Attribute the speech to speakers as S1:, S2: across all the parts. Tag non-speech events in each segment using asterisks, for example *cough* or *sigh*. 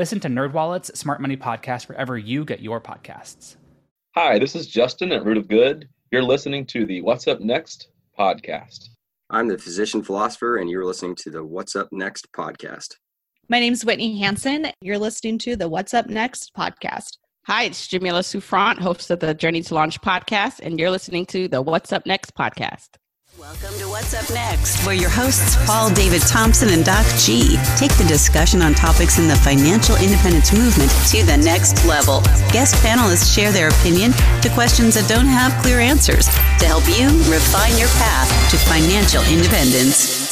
S1: Listen to NerdWallet's Smart Money Podcast wherever you get your podcasts.
S2: Hi, this is Justin at Root of Good. You're listening to the What's Up Next podcast.
S3: I'm the physician philosopher, and you're listening to the What's Up Next podcast.
S4: My name's Whitney Hanson. You're listening to the What's Up Next podcast.
S5: Hi, it's Jamila Souffrant, host of the Journey to Launch podcast, and you're listening to the What's Up Next podcast.
S6: Welcome to What's Up Next, where your hosts Paul David Thompson and Doc G take the discussion on topics in the financial independence movement to the next level. Guest panelists share their opinion to questions that don't have clear answers to help you refine your path to financial independence.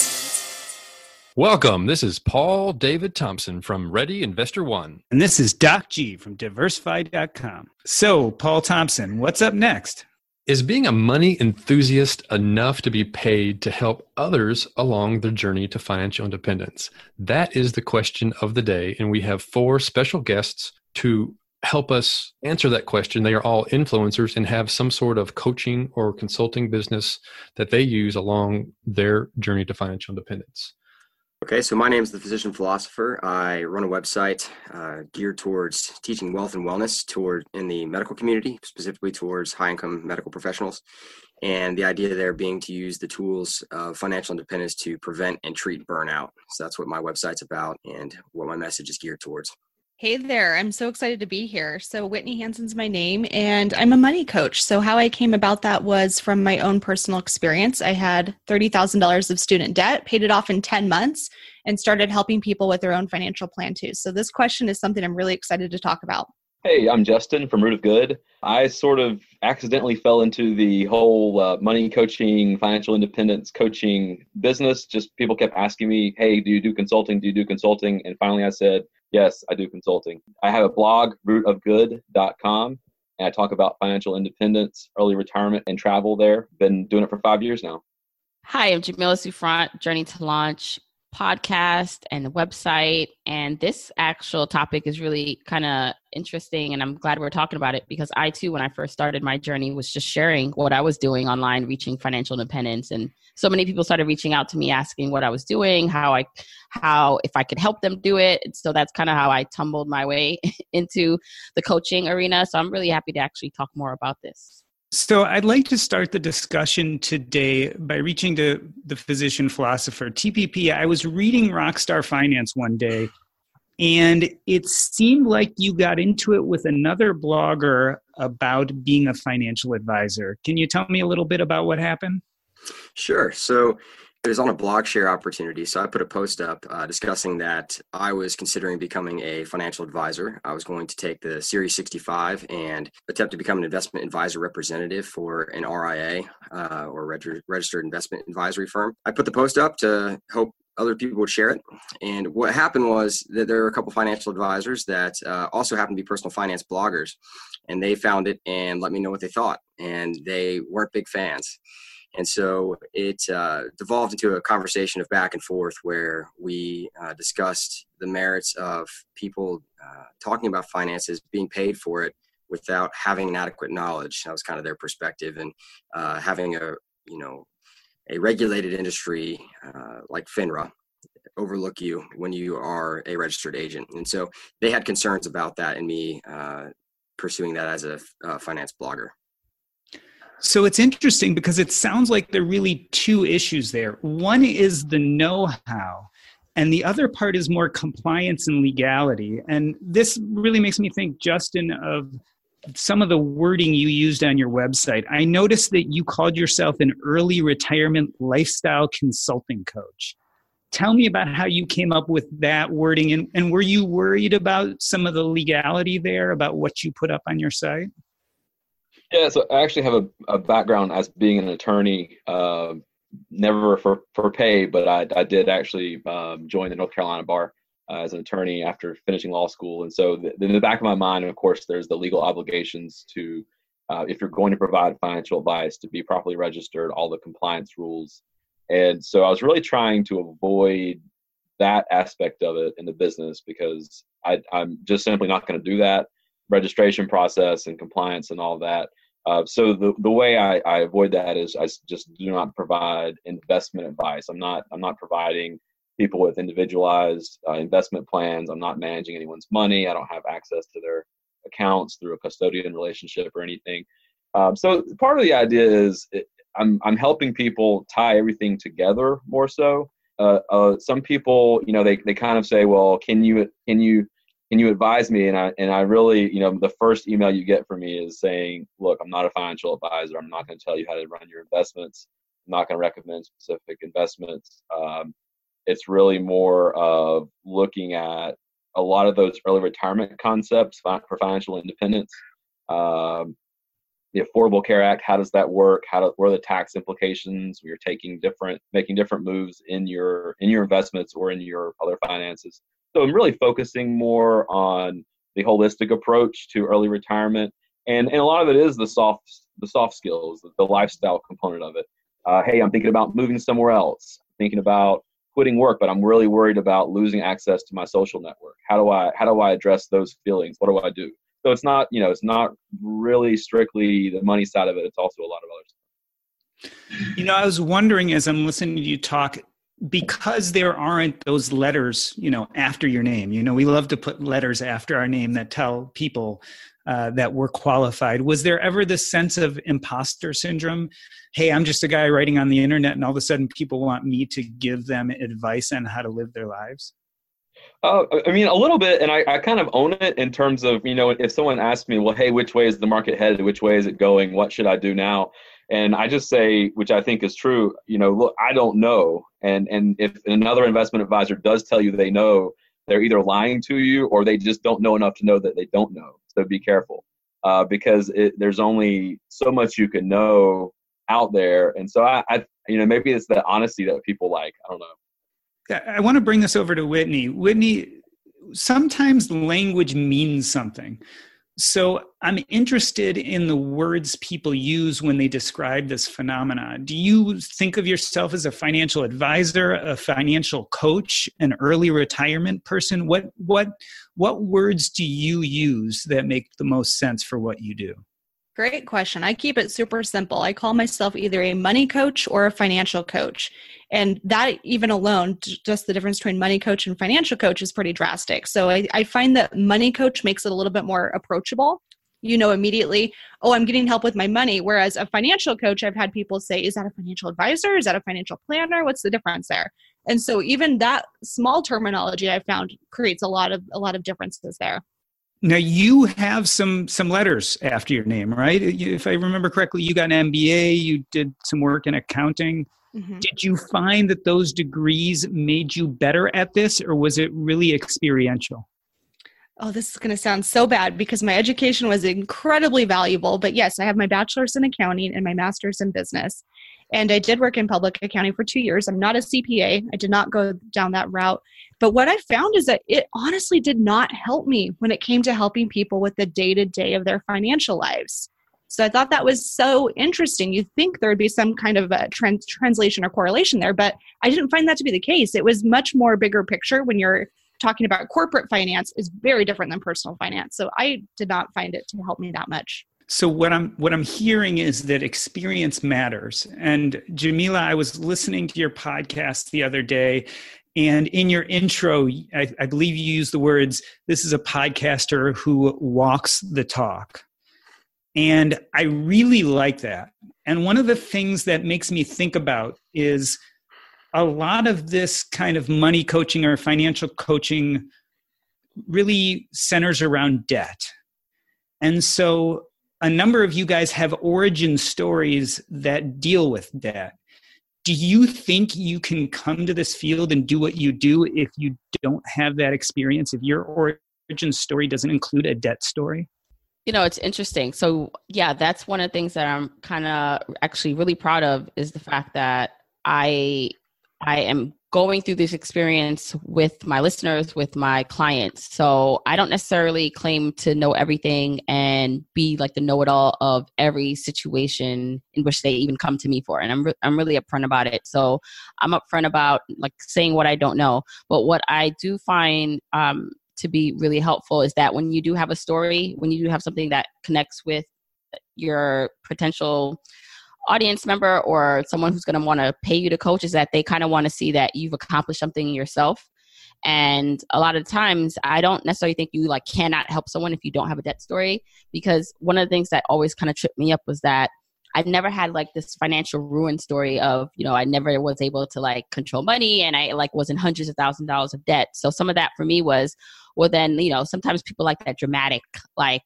S7: Welcome. This is Paul David Thompson from Ready Investor One.
S8: And this is Doc G from diversify.com. So, Paul Thompson, what's up next?
S7: Is being a money enthusiast enough to be paid to help others along their journey to financial independence? That is the question of the day. And we have four special guests to help us answer that question. They are all influencers and have some sort of coaching or consulting business that they use along their journey to financial independence.
S3: Okay, so my name is the Physician Philosopher. I run a website uh, geared towards teaching wealth and wellness toward in the medical community, specifically towards high-income medical professionals. And the idea there being to use the tools of financial independence to prevent and treat burnout. So that's what my website's about and what my message is geared towards.
S4: Hey there, I'm so excited to be here. So, Whitney Hanson's my name, and I'm a money coach. So, how I came about that was from my own personal experience. I had $30,000 of student debt, paid it off in 10 months, and started helping people with their own financial plan too. So, this question is something I'm really excited to talk about.
S2: Hey, I'm Justin from Root of Good. I sort of accidentally fell into the whole uh, money coaching, financial independence coaching business. Just people kept asking me, hey, do you do consulting? Do you do consulting? And finally I said, Yes, I do consulting. I have a blog, rootofgood.com, and I talk about financial independence, early retirement, and travel there. Been doing it for five years now.
S5: Hi, I'm Jamila Souffrant, Journey to Launch podcast and website. And this actual topic is really kind of interesting. And I'm glad we're talking about it because I, too, when I first started my journey, was just sharing what I was doing online, reaching financial independence. And so many people started reaching out to me asking what I was doing, how I, how, if I could help them do it. And so that's kind of how I tumbled my way *laughs* into the coaching arena. So I'm really happy to actually talk more about this.
S8: So, I'd like to start the discussion today by reaching to the physician philosopher. TPP, I was reading Rockstar Finance one day, and it seemed like you got into it with another blogger about being a financial advisor. Can you tell me a little bit about what happened?
S3: Sure. So, it was on a blog share opportunity. So I put a post up uh, discussing that I was considering becoming a financial advisor. I was going to take the Series 65 and attempt to become an investment advisor representative for an RIA uh, or reg- registered investment advisory firm. I put the post up to hope other people would share it. And what happened was that there were a couple financial advisors that uh, also happened to be personal finance bloggers, and they found it and let me know what they thought. And they weren't big fans. And so it uh, devolved into a conversation of back and forth where we uh, discussed the merits of people uh, talking about finances, being paid for it without having an adequate knowledge. That was kind of their perspective, and uh, having a you know a regulated industry uh, like FINRA overlook you when you are a registered agent. And so they had concerns about that and me uh, pursuing that as a finance blogger.
S8: So it's interesting because it sounds like there are really two issues there. One is the know how, and the other part is more compliance and legality. And this really makes me think, Justin, of some of the wording you used on your website. I noticed that you called yourself an early retirement lifestyle consulting coach. Tell me about how you came up with that wording and, and were you worried about some of the legality there about what you put up on your site?
S2: Yeah, so I actually have a, a background as being an attorney, uh, never for, for pay, but I, I did actually um, join the North Carolina Bar uh, as an attorney after finishing law school. And so, in the back of my mind, of course, there's the legal obligations to, uh, if you're going to provide financial advice, to be properly registered, all the compliance rules. And so, I was really trying to avoid that aspect of it in the business because I, I'm just simply not going to do that registration process and compliance and all that. Uh, so the, the way I, I avoid that is I just do not provide investment advice. I'm not I'm not providing people with individualized uh, investment plans. I'm not managing anyone's money. I don't have access to their accounts through a custodian relationship or anything. Um, so part of the idea is it, I'm I'm helping people tie everything together more so. Uh, uh, some people, you know, they, they kind of say, well, can you can you can you advise me? And I and I really, you know, the first email you get from me is saying, look, I'm not a financial advisor. I'm not going to tell you how to run your investments. I'm not going to recommend specific investments. Um, it's really more of looking at a lot of those early retirement concepts for financial independence. Um, the Affordable Care Act, how does that work? How do, what are the tax implications? You're taking different, making different moves in your in your investments or in your other finances. So I'm really focusing more on the holistic approach to early retirement, and and a lot of it is the soft the soft skills, the, lifestyle component of it. Uh, hey, I'm thinking about moving somewhere else. thinking about quitting work, but I'm really worried about losing access to my social network. How do I how do I address those feelings? What do I do? So it's not you know it's not really strictly the money side of it. It's also a lot of other
S8: stuff. You know, I was wondering as I'm listening to you talk, because there aren't those letters, you know, after your name. You know, we love to put letters after our name that tell people uh, that we're qualified. Was there ever this sense of imposter syndrome? Hey, I'm just a guy writing on the internet, and all of a sudden people want me to give them advice on how to live their lives?
S2: Uh, I mean, a little bit, and I, I kind of own it in terms of, you know, if someone asks me, well, hey, which way is the market headed? Which way is it going? What should I do now? And I just say, which I think is true, you know, look, I don't know. And and if another investment advisor does tell you they know, they're either lying to you or they just don't know enough to know that they don't know. So be careful uh, because it, there's only so much you can know out there. And so I, I, you know, maybe it's the honesty that people like. I don't know.
S8: I want to bring this over to Whitney. Whitney, sometimes language means something. So I'm interested in the words people use when they describe this phenomena. Do you think of yourself as a financial advisor, a financial coach, an early retirement person? What what what words do you use that make the most sense for what you do?
S4: Great question. I keep it super simple. I call myself either a money coach or a financial coach. And that, even alone, just the difference between money coach and financial coach is pretty drastic. So I, I find that money coach makes it a little bit more approachable. You know, immediately, oh, I'm getting help with my money. Whereas a financial coach, I've had people say, is that a financial advisor? Is that a financial planner? What's the difference there? And so even that small terminology I found creates a lot of a lot of differences there.
S8: Now you have some some letters after your name, right? If I remember correctly, you got an MBA. You did some work in accounting. Mm-hmm. Did you find that those degrees made you better at this, or was it really experiential?
S4: Oh, this is going to sound so bad because my education was incredibly valuable. But yes, I have my bachelor's in accounting and my master's in business. And I did work in public accounting for two years. I'm not a CPA, I did not go down that route. But what I found is that it honestly did not help me when it came to helping people with the day to day of their financial lives. So I thought that was so interesting. You'd think there would be some kind of a trans- translation or correlation there, but I didn't find that to be the case. It was much more bigger picture when you're talking about corporate finance is very different than personal finance. So I did not find it to help me that much.
S8: So what I'm what I'm hearing is that experience matters. And Jamila, I was listening to your podcast the other day, and in your intro, I, I believe you used the words, "This is a podcaster who walks the talk." And I really like that. And one of the things that makes me think about is a lot of this kind of money coaching or financial coaching really centers around debt. And so a number of you guys have origin stories that deal with debt. Do you think you can come to this field and do what you do if you don't have that experience? If your origin story doesn't include a debt story?
S5: You know, it's interesting. So, yeah, that's one of the things that I'm kind of actually really proud of is the fact that I I am going through this experience with my listeners, with my clients. So I don't necessarily claim to know everything and be like the know it all of every situation in which they even come to me for. And I'm, re- I'm really upfront about it. So I'm upfront about like saying what I don't know. But what I do find um, to be really helpful is that when you do have a story, when you do have something that connects with your potential audience member or someone who's going to want to pay you to coach is that they kind of want to see that you've accomplished something yourself and a lot of times i don't necessarily think you like cannot help someone if you don't have a debt story because one of the things that always kind of tripped me up was that I've never had like this financial ruin story of, you know, I never was able to like control money and I like was in hundreds of thousand dollars of debt. So some of that for me was, well, then, you know, sometimes people like that dramatic, like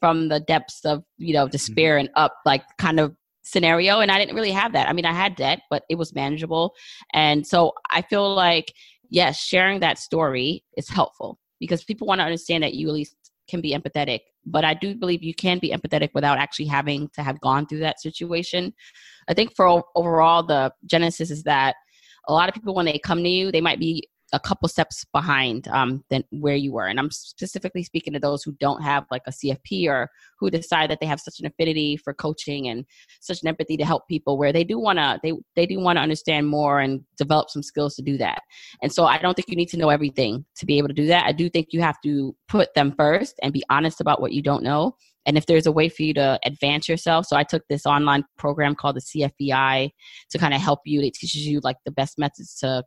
S5: from the depths of, you know, despair mm-hmm. and up, like kind of scenario and i didn't really have that. I mean i had debt but it was manageable. And so i feel like yes sharing that story is helpful because people want to understand that you at least can be empathetic. But i do believe you can be empathetic without actually having to have gone through that situation. I think for overall the genesis is that a lot of people when they come to you they might be a couple steps behind um, than where you were. And I'm specifically speaking to those who don't have like a CFP or who decide that they have such an affinity for coaching and such an empathy to help people where they do want to they they do want to understand more and develop some skills to do that. And so I don't think you need to know everything to be able to do that. I do think you have to put them first and be honest about what you don't know. And if there's a way for you to advance yourself, so I took this online program called the CFBI to kind of help you. It teaches you like the best methods to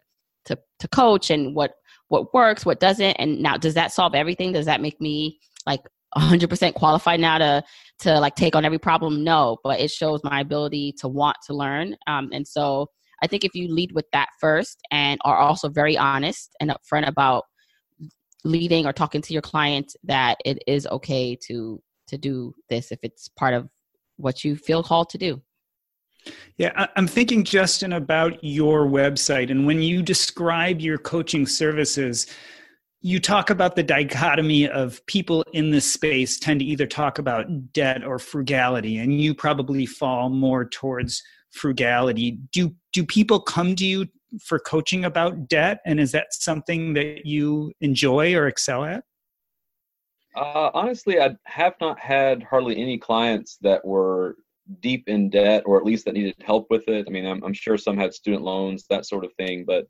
S5: to to coach and what what works, what doesn't, and now does that solve everything? Does that make me like 100% qualified now to to like take on every problem? No, but it shows my ability to want to learn. Um, and so I think if you lead with that first and are also very honest and upfront about leading or talking to your client that it is okay to to do this if it's part of what you feel called to do.
S8: Yeah, I'm thinking, Justin, about your website. And when you describe your coaching services, you talk about the dichotomy of people in this space tend to either talk about debt or frugality, and you probably fall more towards frugality. Do, do people come to you for coaching about debt? And is that something that you enjoy or excel at?
S2: Uh, honestly, I have not had hardly any clients that were deep in debt or at least that needed help with it. I mean, I'm, I'm sure some had student loans, that sort of thing. But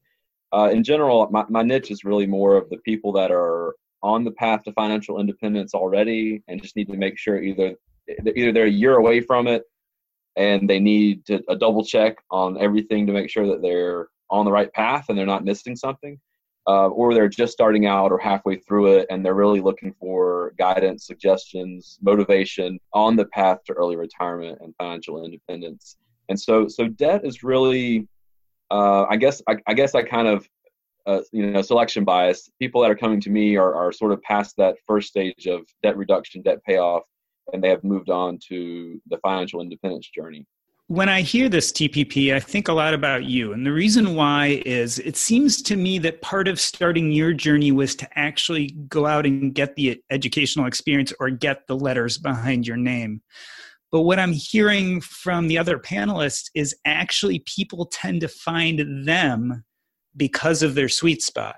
S2: uh, in general, my, my niche is really more of the people that are on the path to financial independence already and just need to make sure either either they're a year away from it and they need to, a double check on everything to make sure that they're on the right path and they're not missing something uh, or they're just starting out or halfway through it and they're really looking for guidance, suggestions, motivation on the path to early retirement and financial independence. And so, so debt is really, uh, I guess, I, I, guess I kind of, uh, you know, selection bias. People that are coming to me are, are sort of past that first stage of debt reduction, debt payoff, and they have moved on to the financial independence journey.
S8: When I hear this TPP, I think a lot about you. And the reason why is it seems to me that part of starting your journey was to actually go out and get the educational experience or get the letters behind your name. But what I'm hearing from the other panelists is actually people tend to find them because of their sweet spot.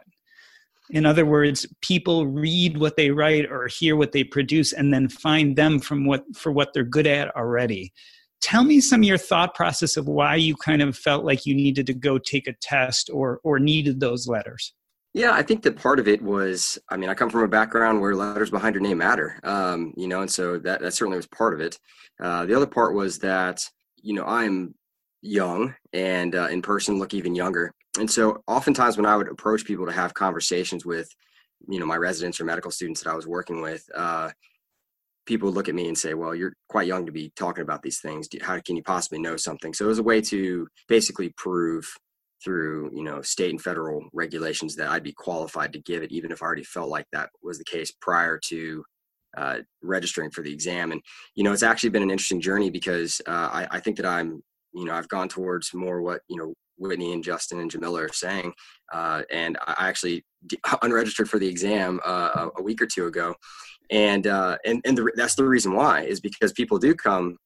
S8: In other words, people read what they write or hear what they produce and then find them from what for what they're good at already tell me some of your thought process of why you kind of felt like you needed to go take a test or or needed those letters.
S3: Yeah i think that part of it was i mean i come from a background where letters behind your name matter um, you know and so that that certainly was part of it. Uh, the other part was that you know i'm young and uh, in person look even younger. And so oftentimes when i would approach people to have conversations with you know my residents or medical students that i was working with uh, people look at me and say, "Well, you're quite young to be talking about these things. How can you possibly know something?" So it was a way to basically prove through you know state and federal regulations that I'd be qualified to give it, even if I already felt like that was the case prior to uh, registering for the exam. And you know, it's actually been an interesting journey because uh, I, I think that I'm you know I've gone towards more what you know Whitney and Justin and Jamila are saying. Uh, and I actually *laughs* unregistered for the exam uh, a week or two ago, and uh, and and the, that's the reason why is because people do come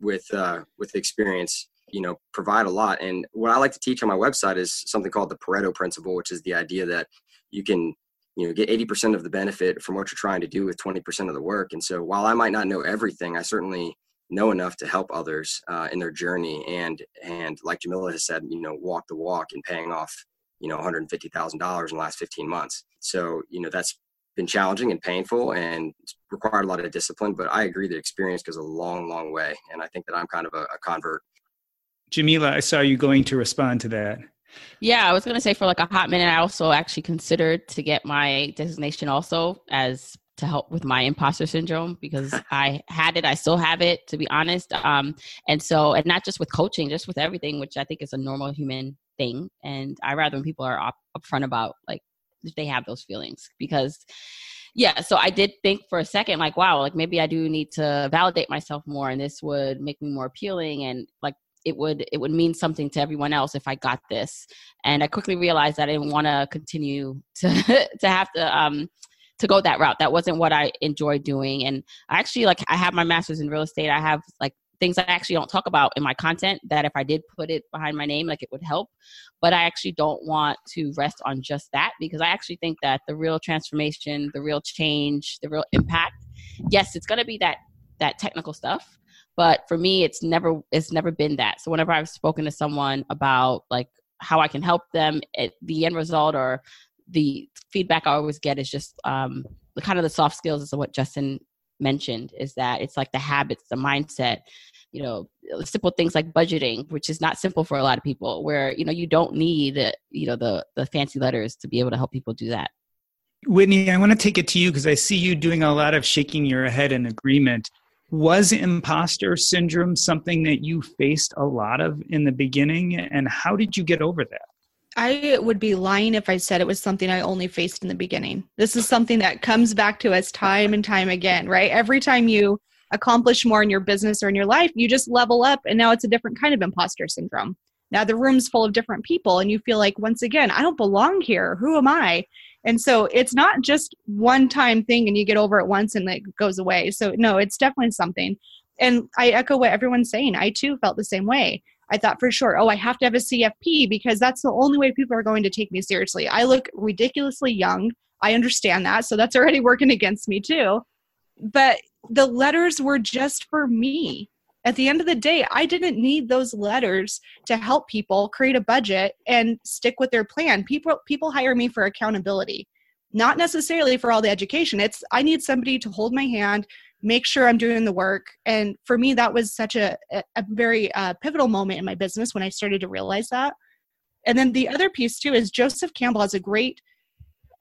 S3: with uh, with experience. You know, provide a lot. And what I like to teach on my website is something called the Pareto principle, which is the idea that you can you know get 80% of the benefit from what you're trying to do with 20% of the work and so while i might not know everything i certainly know enough to help others uh, in their journey and and like jamila has said you know walk the walk and paying off you know $150000 in the last 15 months so you know that's been challenging and painful and required a lot of discipline but i agree that experience goes a long long way and i think that i'm kind of a, a convert
S8: jamila i saw you going to respond to that
S5: yeah, I was going to say for like a hot minute, I also actually considered to get my designation also as to help with my imposter syndrome because *laughs* I had it, I still have it, to be honest. Um, and so, and not just with coaching, just with everything, which I think is a normal human thing. And I rather when people are up, upfront about like if they have those feelings because yeah so i did think for a second like wow like maybe i do need to validate myself more and this would make me more appealing and like it would it would mean something to everyone else if I got this. And I quickly realized that I didn't want to continue *laughs* to to have to um to go that route. That wasn't what I enjoyed doing. And I actually like I have my master's in real estate. I have like things I actually don't talk about in my content that if I did put it behind my name, like it would help. But I actually don't want to rest on just that because I actually think that the real transformation, the real change, the real impact, yes, it's going to be that that technical stuff, but for me it's never it's never been that so whenever i've spoken to someone about like how i can help them it, the end result or the feedback i always get is just um kind of the soft skills is what justin mentioned is that it's like the habits the mindset you know simple things like budgeting which is not simple for a lot of people where you know you don't need you know the the fancy letters to be able to help people do that.
S8: Whitney i want to take it to you because i see you doing a lot of shaking your head in agreement. Was imposter syndrome something that you faced a lot of in the beginning and how did you get over that
S4: I would be lying if I said it was something I only faced in the beginning. This is something that comes back to us time and time again, right? Every time you accomplish more in your business or in your life, you just level up and now it's a different kind of imposter syndrome. Now the room's full of different people and you feel like once again, I don't belong here. Who am I? And so it's not just one time thing and you get over it once and it goes away. So no, it's definitely something. And I echo what everyone's saying. I too felt the same way. I thought for sure, oh, I have to have a CFP because that's the only way people are going to take me seriously. I look ridiculously young. I understand that. So that's already working against me too. But the letters were just for me at the end of the day, I didn't need those letters to help people create a budget and stick with their plan. People people hire me for accountability, not necessarily for all the education. It's I need somebody to hold my hand, make sure I'm doing the work. And for me, that was such a, a very uh, pivotal moment in my business when I started to realize that. And then the other piece too is Joseph Campbell has a great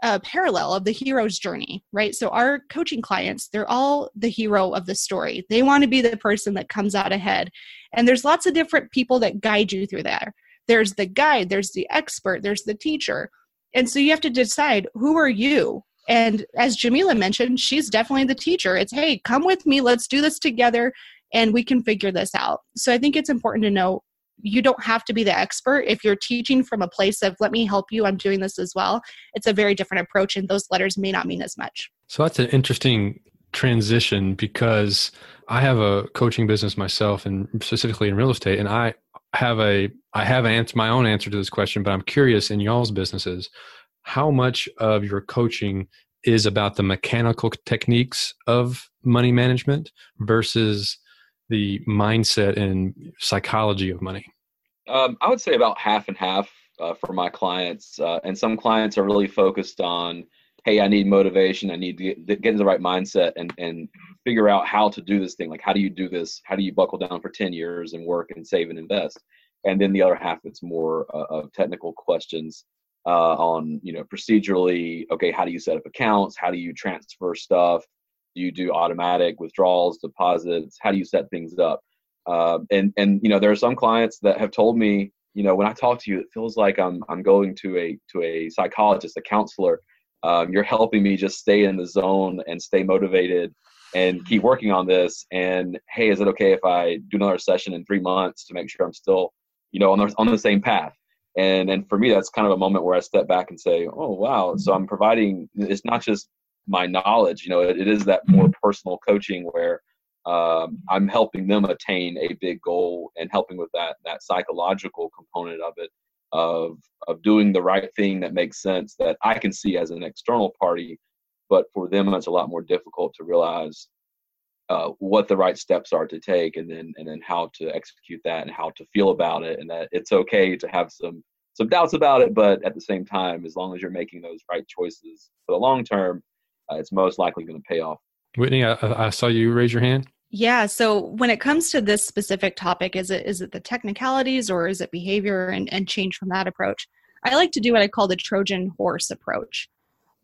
S4: a parallel of the hero's journey, right? So our coaching clients, they're all the hero of the story. They want to be the person that comes out ahead. And there's lots of different people that guide you through there. There's the guide, there's the expert, there's the teacher. And so you have to decide who are you? And as Jamila mentioned, she's definitely the teacher. It's, hey, come with me, let's do this together, and we can figure this out. So I think it's important to know you don't have to be the expert if you're teaching from a place of let me help you i'm doing this as well it's a very different approach and those letters may not mean as much
S7: so that's an interesting transition because i have a coaching business myself and specifically in real estate and i have a i have my own answer to this question but i'm curious in y'all's businesses how much of your coaching is about the mechanical techniques of money management versus the mindset and psychology of money?
S2: Um, I would say about half and half uh, for my clients. Uh, and some clients are really focused on, hey, I need motivation. I need to get, get the right mindset and, and figure out how to do this thing. Like, how do you do this? How do you buckle down for 10 years and work and save and invest? And then the other half, it's more uh, of technical questions uh, on, you know, procedurally, okay, how do you set up accounts? How do you transfer stuff? Do you do automatic withdrawals, deposits? How do you set things up? Um, and and you know there are some clients that have told me you know when I talk to you it feels like I'm I'm going to a to a psychologist, a counselor. Um, you're helping me just stay in the zone and stay motivated and keep working on this. And hey, is it okay if I do another session in three months to make sure I'm still you know on the on the same path? And and for me that's kind of a moment where I step back and say, oh wow, so I'm providing. It's not just my knowledge. You know, it, it is that more personal coaching where um, I'm helping them attain a big goal and helping with that that psychological component of it of of doing the right thing that makes sense that I can see as an external party, but for them it's a lot more difficult to realize uh, what the right steps are to take and then and then how to execute that and how to feel about it and that it's okay to have some some doubts about it, but at the same time, as long as you're making those right choices for the long term, uh, it's most likely going to pay off.
S7: Whitney, I, I saw you raise your hand.
S4: Yeah. So when it comes to this specific topic, is it is it the technicalities or is it behavior and, and change from that approach? I like to do what I call the Trojan horse approach.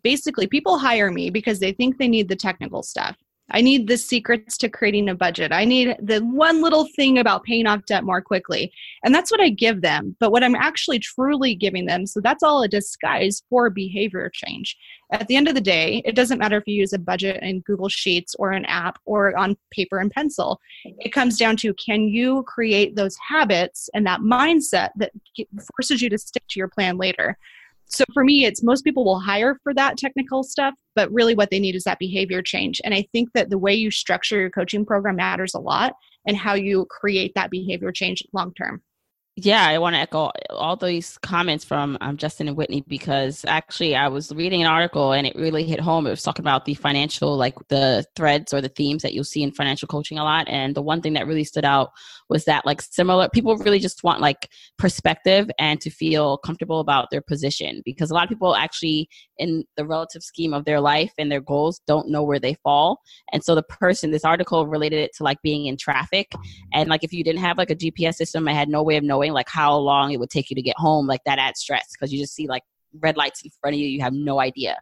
S4: Basically, people hire me because they think they need the technical stuff. I need the secrets to creating a budget. I need the one little thing about paying off debt more quickly. And that's what I give them. But what I'm actually truly giving them, so that's all a disguise for behavior change. At the end of the day, it doesn't matter if you use a budget in Google Sheets or an app or on paper and pencil. It comes down to can you create those habits and that mindset that forces you to stick to your plan later so for me it's most people will hire for that technical stuff but really what they need is that behavior change. And i think that the way you structure your coaching program matters a lot and how you create that behavior change long term
S5: yeah, I want to echo all these comments from um, Justin and Whitney because actually I was reading an article and it really hit home. It was talking about the financial, like the threads or the themes that you'll see in financial coaching a lot. And the one thing that really stood out was that like similar people really just want like perspective and to feel comfortable about their position because a lot of people actually in the relative scheme of their life and their goals don't know where they fall. And so the person, this article related it to like being in traffic. And like if you didn't have like a GPS system, I had no way of knowing like how long it would take you to get home, like that adds stress because you just see like red lights in front of you, you have no idea.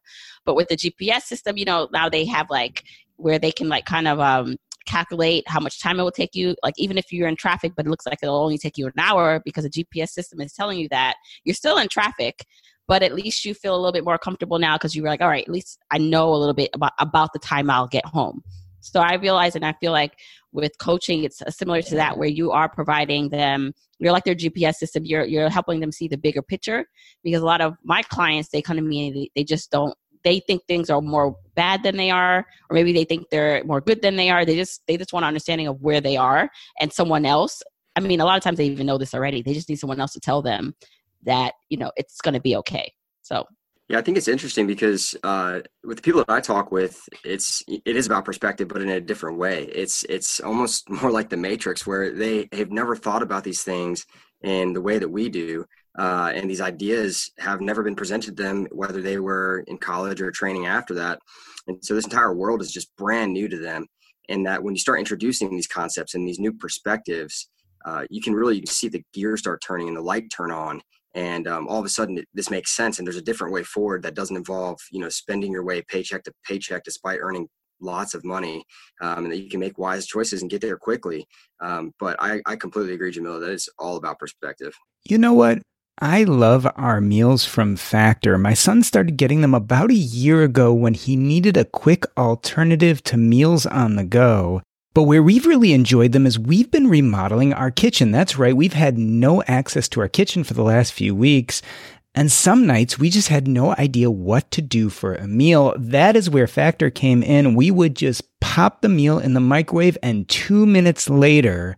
S5: But with the GPS system, you know, now they have like where they can like kind of um calculate how much time it will take you like even if you're in traffic but it looks like it'll only take you an hour because the gps system is telling you that you're still in traffic but at least you feel a little bit more comfortable now because you were like all right at least i know a little bit about about the time i'll get home so I realize and I feel like with coaching, it's uh, similar to that, where you are providing them, you're like their GPS system, you're, you're helping them see the bigger picture. Because a lot of my clients, they come to me and they, they just don't, they think things are more bad than they are, or maybe they think they're more good than they are. They just, they just want an understanding of where they are and someone else. I mean, a lot of times they even know this already. They just need someone else to tell them that, you know, it's going to be okay. So
S3: yeah, I think it's interesting because uh, with the people that I talk with, it's it is about perspective, but in a different way. It's it's almost *laughs* more like the Matrix, where they have never thought about these things in the way that we do, uh, and these ideas have never been presented to them, whether they were in college or training after that. And so this entire world is just brand new to them. And that when you start introducing these concepts and these new perspectives, uh, you can really see the gears start turning and the light turn on and um, all of a sudden this makes sense and there's a different way forward that doesn't involve you know spending your way paycheck to paycheck despite earning lots of money um, and that you can make wise choices and get there quickly um, but I, I completely agree jamila that it's all about perspective
S9: you know what I love our meals from Factor. My son started getting them about a year ago when he needed a quick alternative to meals on the go. But where we've really enjoyed them is we've been remodeling our kitchen. That's right, we've had no access to our kitchen for the last few weeks. And some nights we just had no idea what to do for a meal. That is where Factor came in. We would just pop the meal in the microwave, and two minutes later,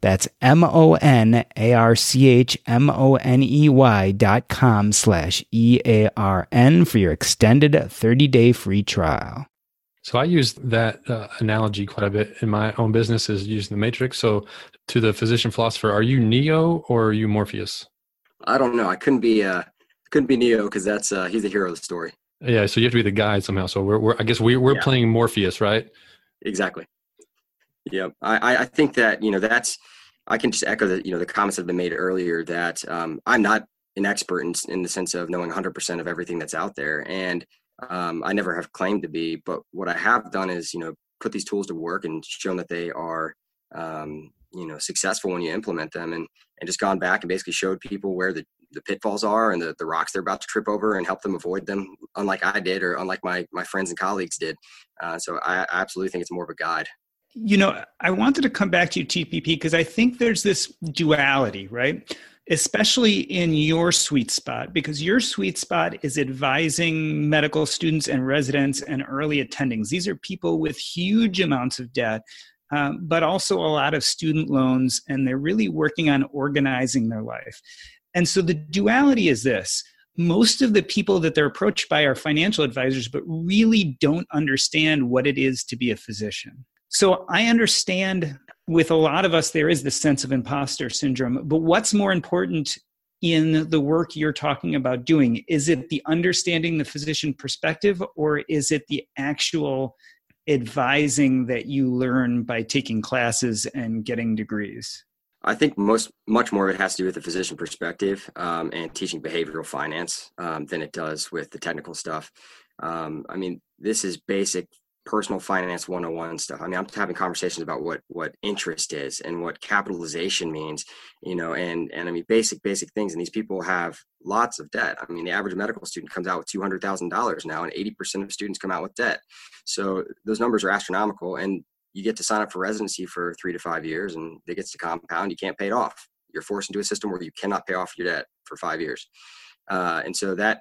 S9: That's M O N A R C H M O N E Y dot com slash E A R N for your extended 30 day free trial.
S7: So I use that uh, analogy quite a bit in my own business is using the matrix. So to the physician philosopher, are you Neo or are you Morpheus?
S3: I don't know. I couldn't be uh couldn't be Neo because that's uh he's the hero of the story.
S7: Yeah, so you have to be the guide somehow. So we're, we're I guess we we're yeah. playing Morpheus, right?
S3: Exactly. Yeah, I, I think that you know that's I can just echo the you know the comments that have been made earlier that um, I'm not an expert in, in the sense of knowing 100% of everything that's out there, and um, I never have claimed to be. But what I have done is you know put these tools to work and shown that they are um, you know successful when you implement them, and and just gone back and basically showed people where the the pitfalls are and the, the rocks they're about to trip over and help them avoid them unlike i did or unlike my my friends and colleagues did uh, so I, I absolutely think it's more of a guide
S8: you know, I wanted to come back to you, TPP, because I think there's this duality, right? Especially in your sweet spot, because your sweet spot is advising medical students and residents and early attendings. These are people with huge amounts of debt, um, but also a lot of student loans, and they're really working on organizing their life. And so the duality is this most of the people that they're approached by are financial advisors, but really don't understand what it is to be a physician. So I understand with a lot of us, there is this sense of imposter syndrome. But what's more important in the work you're talking about doing? Is it the understanding the physician perspective, or is it the actual advising that you learn by taking classes and getting degrees?
S3: I think most much more of it has to do with the physician perspective um, and teaching behavioral finance um, than it does with the technical stuff. Um, I mean, this is basic personal finance 101 stuff. I mean, I'm having conversations about what what interest is and what capitalization means, you know, and and I mean basic basic things. And these people have lots of debt. I mean, the average medical student comes out with two hundred thousand dollars now, and eighty percent of students come out with debt. So those numbers are astronomical, and you get to sign up for residency for three to five years, and it gets to compound. You can't pay it off. You're forced into a system where you cannot pay off your debt for five years, uh, and so that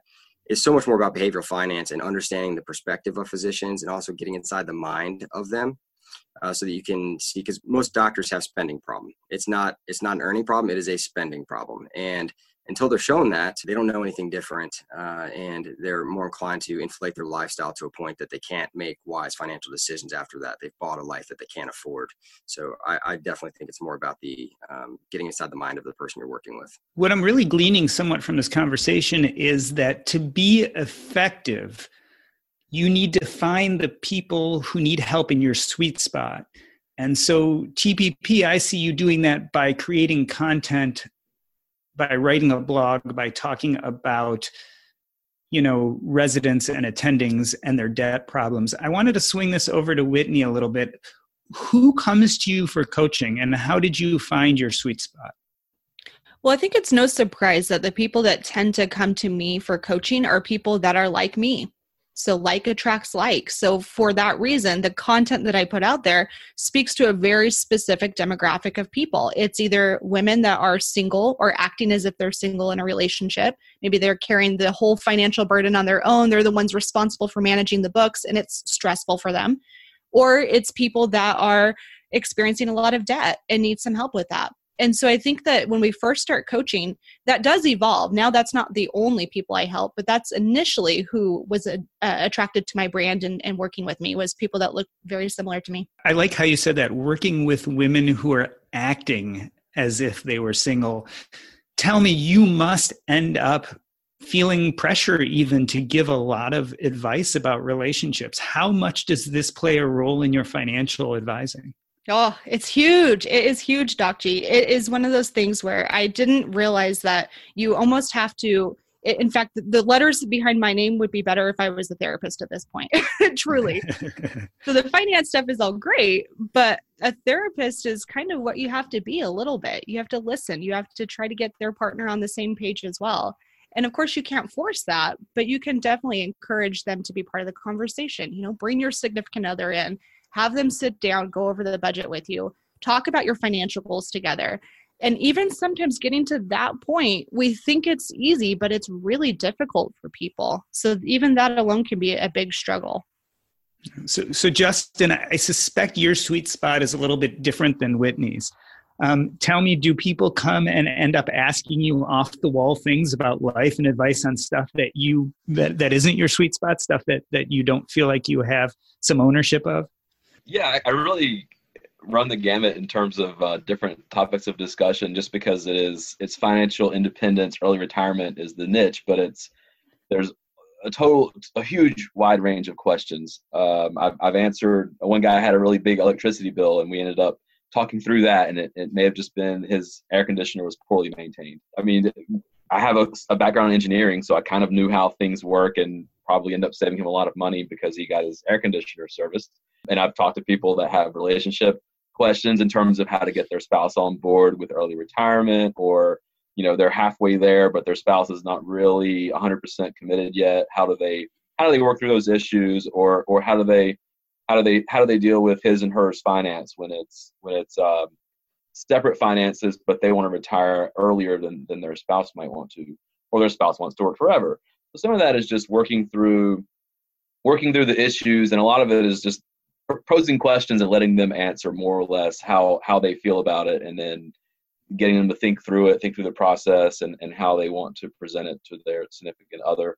S3: is so much more about behavioral finance and understanding the perspective of physicians and also getting inside the mind of them uh, so that you can see because most doctors have spending problem. It's not it's not an earning problem it is a spending problem. And until they're shown that, they don't know anything different, uh, and they're more inclined to inflate their lifestyle to a point that they can't make wise financial decisions after that. They've bought a life that they can't afford. So I, I definitely think it's more about the um, getting inside the mind of the person you're working with.
S8: What I'm really gleaning somewhat from this conversation is that to be effective, you need to find the people who need help in your sweet spot And so, TPP, I see you doing that by creating content, by writing a blog, by talking about you know residents and attendings and their debt problems. I wanted to swing this over to whitney a little bit. Who comes to you for coaching and how did you find your sweet spot?
S4: Well, I think it's no surprise that the people that tend to come to me for coaching are people that are like me. So, like attracts like. So, for that reason, the content that I put out there speaks to a very specific demographic of people. It's either women that are single or acting as if they're single in a relationship. Maybe they're carrying the whole financial burden on their own. They're the ones responsible for managing the books, and it's stressful for them. Or it's people that are experiencing a lot of debt and need some help with that and so i think that when we first start coaching that does evolve. Now that's not the only people i help but that's initially who was uh, attracted to my brand and, and working with me was people that look very similar to me.
S8: I like how you said that working with women who are acting as if they were single. Tell me you must end up feeling pressure even to give a lot of advice about relationships. How much does this play a role in your financial advising
S4: Oh, it's huge. It is huge, Doc G. It is one of those things where I didn't realize that you almost have to. In fact, the letters behind my name would be better if I was a therapist at this point, *laughs* truly. *laughs* so the finance stuff is all great, but a therapist is kind of what you have to be a little bit. You have to listen, you have to try to get their partner on the same page as well. And of course, you can't force that, but you can definitely encourage them to be part of the conversation. You know, bring your significant other in have them sit down, go over the budget with you, talk about your financial goals together. And even sometimes getting to that point, we think it's easy, but it's really difficult for people. So even that alone can be a big struggle.
S8: So, so Justin, I suspect your sweet spot is a little bit different than Whitney's. Um, tell me, do people come and end up asking you off the wall things about life and advice on stuff that you that, that isn't your sweet spot, stuff that that you don't feel like you have some ownership of?
S2: Yeah, I really run the gamut in terms of uh, different topics of discussion just because it is it's financial independence early retirement is the niche but it's there's a total a huge wide range of questions. Um, I've, I've answered one guy had a really big electricity bill and we ended up talking through that and it, it may have just been his air conditioner was poorly maintained. I mean i have a, a background in engineering so i kind of knew how things work and probably end up saving him a lot of money because he got his air conditioner serviced and I've talked to people that have relationship questions in terms of how to get their spouse on board with early retirement or you know they're halfway there but their spouse is not really 100% committed yet. How do they how do they work through those issues or or how do they how do they how do they deal with his and hers finance when it's when it's um, separate finances but they want to retire earlier than than their spouse might want to or their spouse wants to work forever? So some of that is just working through working through the issues and a lot of it is just posing questions and letting them answer more or less how how they feel about it and then getting them to think through it think through the process and, and how they want to present it to their significant other.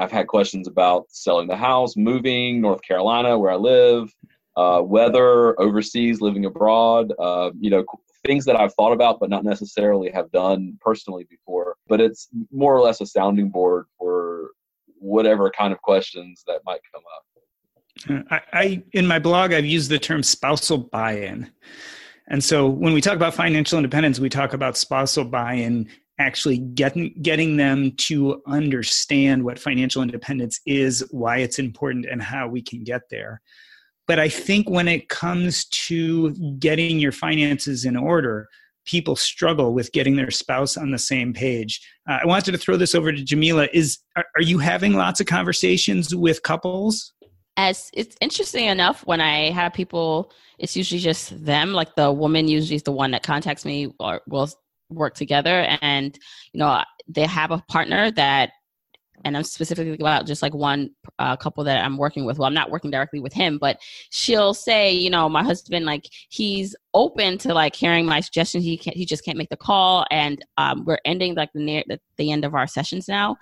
S2: I've had questions about selling the house moving north carolina where i live uh, weather overseas living abroad uh, you know things that i've thought about but not necessarily have done personally before. But it's more or less a sounding board for whatever kind of questions that might come up
S8: I, I, in my blog I've used the term spousal buy-in. And so when we talk about financial independence, we talk about spousal buy-in actually getting getting them to understand what financial independence is, why it's important and how we can get there. But I think when it comes to getting your finances in order, people struggle with getting their spouse on the same page. Uh, I wanted to throw this over to Jamila. Is are, are you having lots of conversations with couples?
S5: As it's interesting enough when I have people, it's usually just them. Like the woman usually is the one that contacts me or will work together, and you know they have a partner that and I'm specifically about just like one uh, couple that I'm working with. Well, I'm not working directly with him, but she'll say, you know, my husband, like he's open to like hearing my suggestions. He can't, he just can't make the call, and um, we're ending like the near the, the end of our sessions now.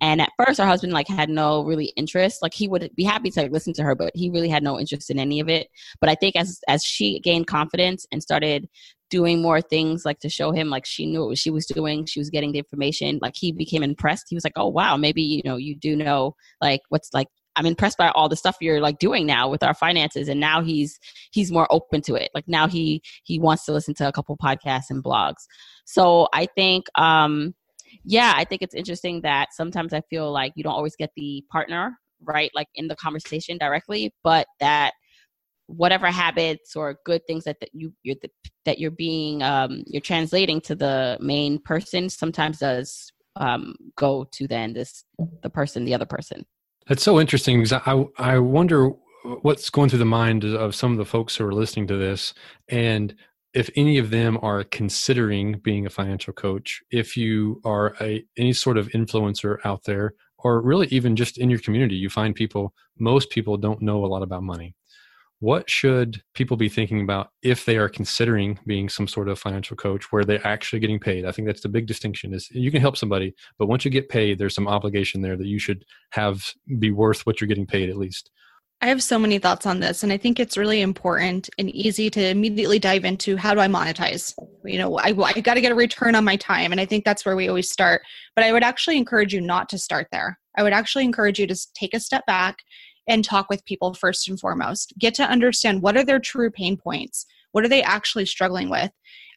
S5: And at first, our husband like had no really interest. Like he would be happy to like, listen to her, but he really had no interest in any of it. But I think as as she gained confidence and started doing more things like to show him like she knew what she was doing she was getting the information like he became impressed. He was like oh wow maybe you know you do know like what's like I'm impressed by all the stuff you're like doing now with our finances. And now he's he's more open to it. Like now he he wants to listen to a couple podcasts and blogs. So I think um yeah I think it's interesting that sometimes I feel like you don't always get the partner right like in the conversation directly but that whatever habits or good things that, that you you're that you're being um, you're translating to the main person sometimes does um, go to then this the person the other person.
S7: That's so interesting because i i wonder what's going through the mind of some of the folks who are listening to this and if any of them are considering being a financial coach if you are a any sort of influencer out there or really even just in your community you find people most people don't know a lot about money what should people be thinking about if they are considering being some sort of financial coach where they're actually getting paid i think that's the big distinction is you can help somebody but once you get paid there's some obligation there that you should have be worth what you're getting paid at least
S4: I have so many thoughts on this, and I think it's really important and easy to immediately dive into how do I monetize? You know, I, I got to get a return on my time, and I think that's where we always start. But I would actually encourage you not to start there. I would actually encourage you to take a step back and talk with people first and foremost. Get to understand what are their true pain points. What are they actually struggling with?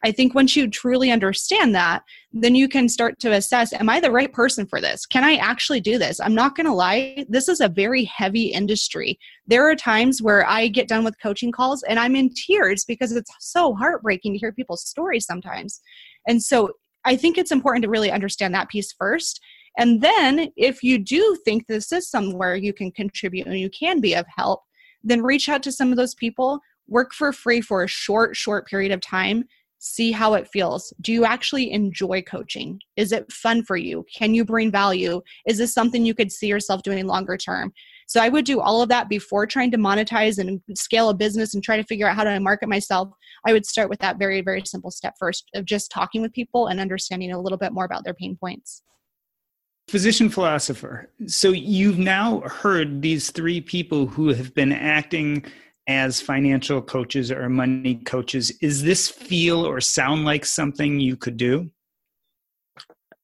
S4: I think once you truly understand that, then you can start to assess Am I the right person for this? Can I actually do this? I'm not going to lie, this is a very heavy industry. There are times where I get done with coaching calls and I'm in tears because it's so heartbreaking to hear people's stories sometimes. And so I think it's important to really understand that piece first and then, if you do think this is somewhere you can contribute and you can be of help, then reach out to some of those people, work for free for a short, short period of time, see how it feels. Do you actually enjoy coaching? Is it fun for you? Can you bring value? Is this something you could see yourself doing longer term? So I would do all of that before trying to monetize and scale a business and try to figure out how to market myself. I would start with that very, very simple step first of just talking with people and understanding a little bit more about their pain points.
S8: Physician philosopher. So you've now heard these three people who have been acting as financial coaches or money coaches. Is this feel or sound like something you could do?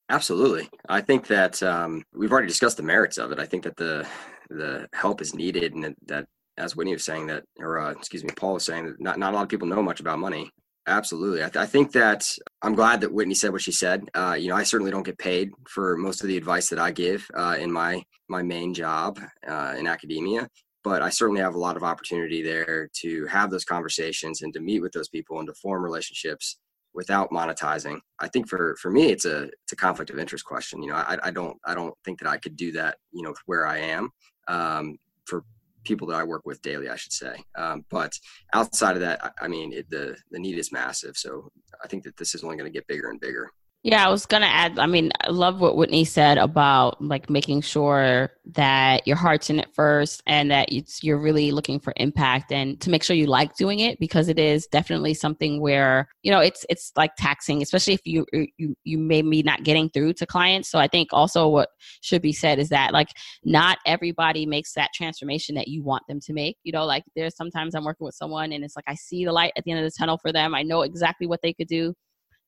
S3: Absolutely. I think that um, we've already discussed the merits of it. I think that the the help is needed, and that, that as Whitney was saying that, or uh, excuse me, Paul was saying that not not a lot of people know much about money. Absolutely. I, th- I, think that I'm glad that Whitney said what she said. Uh, you know, I certainly don't get paid for most of the advice that I give uh, in my my main job uh, in academia, but I certainly have a lot of opportunity there to have those conversations and to meet with those people and to form relationships without monetizing. I think for for me, it's a it's a conflict of interest question. You know, I, I don't I don't think that I could do that. You know, where I am. Um, for people that I work with daily, I should say. Um, but outside of that, I, I mean, it, the the need is massive. So I think that this is only going to get bigger and bigger.
S5: Yeah, I was gonna add. I mean, I love what Whitney said about like making sure that your heart's in it first, and that it's you're really looking for impact, and to make sure you like doing it because it is definitely something where you know it's it's like taxing, especially if you you you may be not getting through to clients. So I think also what should be said is that like not everybody makes that transformation that you want them to make. You know, like there's sometimes I'm working with someone and it's like I see the light at the end of the tunnel for them. I know exactly what they could do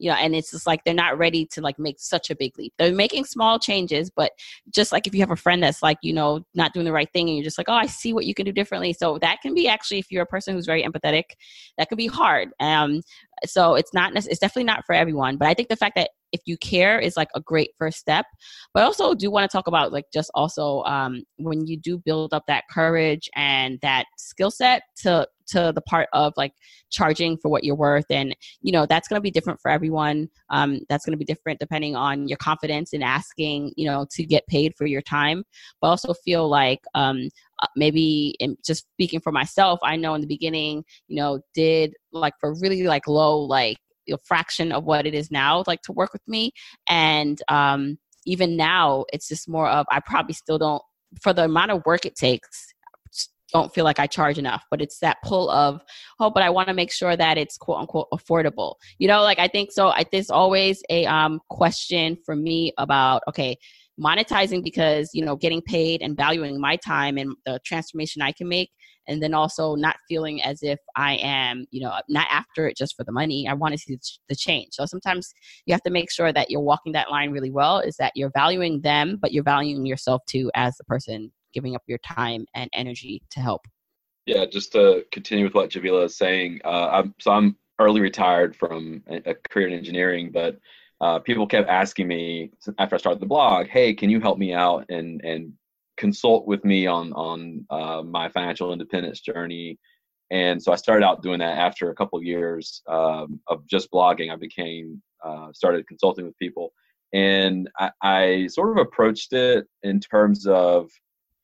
S5: you know and it's just like they're not ready to like make such a big leap. They're making small changes but just like if you have a friend that's like you know not doing the right thing and you're just like oh i see what you can do differently. So that can be actually if you're a person who's very empathetic that can be hard. Um so it's not it's definitely not for everyone but i think the fact that if you care is like a great first step. But I also do want to talk about like just also um, when you do build up that courage and that skill set to to the part of like charging for what you're worth and you know that's going to be different for everyone. Um, that's going to be different depending on your confidence in asking you know to get paid for your time. But also feel like um, uh, maybe just speaking for myself i know in the beginning you know did like for really like low like a fraction of what it is now like to work with me. And um even now it's just more of i probably still don't for the amount of work it takes don't feel like I charge enough, but it's that pull of, oh, but I want to make sure that it's quote unquote affordable. You know, like I think so. I, there's always a um, question for me about, okay, monetizing because, you know, getting paid and valuing my time and the transformation I can make and then also not feeling as if I am, you know, not after it just for the money. I want to see the change. So sometimes you have to make sure that you're walking that line really well. Is that you're valuing them, but you're valuing yourself too as the person giving up your time and energy to help.
S2: Yeah, just to continue with what Jamila is saying, uh, I'm, so I'm early retired from a career in engineering, but uh, people kept asking me after I started the blog, "Hey, can you help me out and and consult with me on on uh, my financial independence journey?" And so I started out doing that. After a couple of years um, of just blogging, I became uh, started consulting with people, and I, I sort of approached it in terms of